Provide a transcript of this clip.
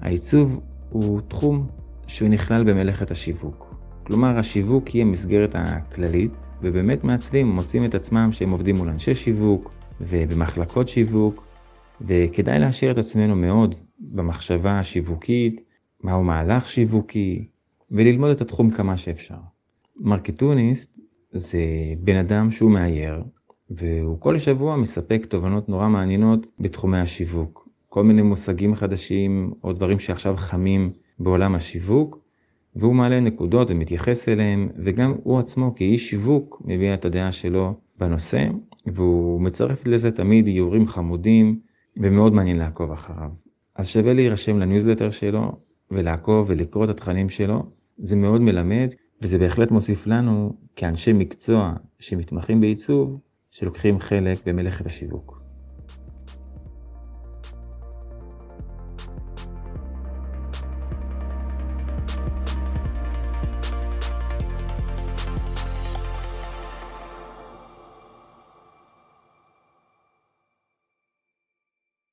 העיצוב הוא תחום שהוא נכלל במלאכת השיווק. כלומר, השיווק היא המסגרת הכללית, ובאמת מעצבים מוצאים את עצמם שהם עובדים מול אנשי שיווק ובמחלקות שיווק, וכדאי להשאיר את עצמנו מאוד במחשבה השיווקית, מהו מהלך שיווקי, וללמוד את התחום כמה שאפשר. מרקטוניסט זה בן אדם שהוא מאייר, והוא כל שבוע מספק תובנות נורא מעניינות בתחומי השיווק. כל מיני מושגים חדשים או דברים שעכשיו חמים בעולם השיווק, והוא מעלה נקודות ומתייחס אליהם, וגם הוא עצמו כאיש שיווק מביע את הדעה שלו בנושא, והוא מצרף לזה תמיד איורים חמודים, ומאוד מעניין לעקוב אחריו. אז שווה להירשם לניוזלטר שלו, ולעקוב ולקרוא את התכנים שלו, זה מאוד מלמד, וזה בהחלט מוסיף לנו, כאנשי מקצוע שמתמחים בעיצוב, שלוקחים חלק במלאכת השיווק.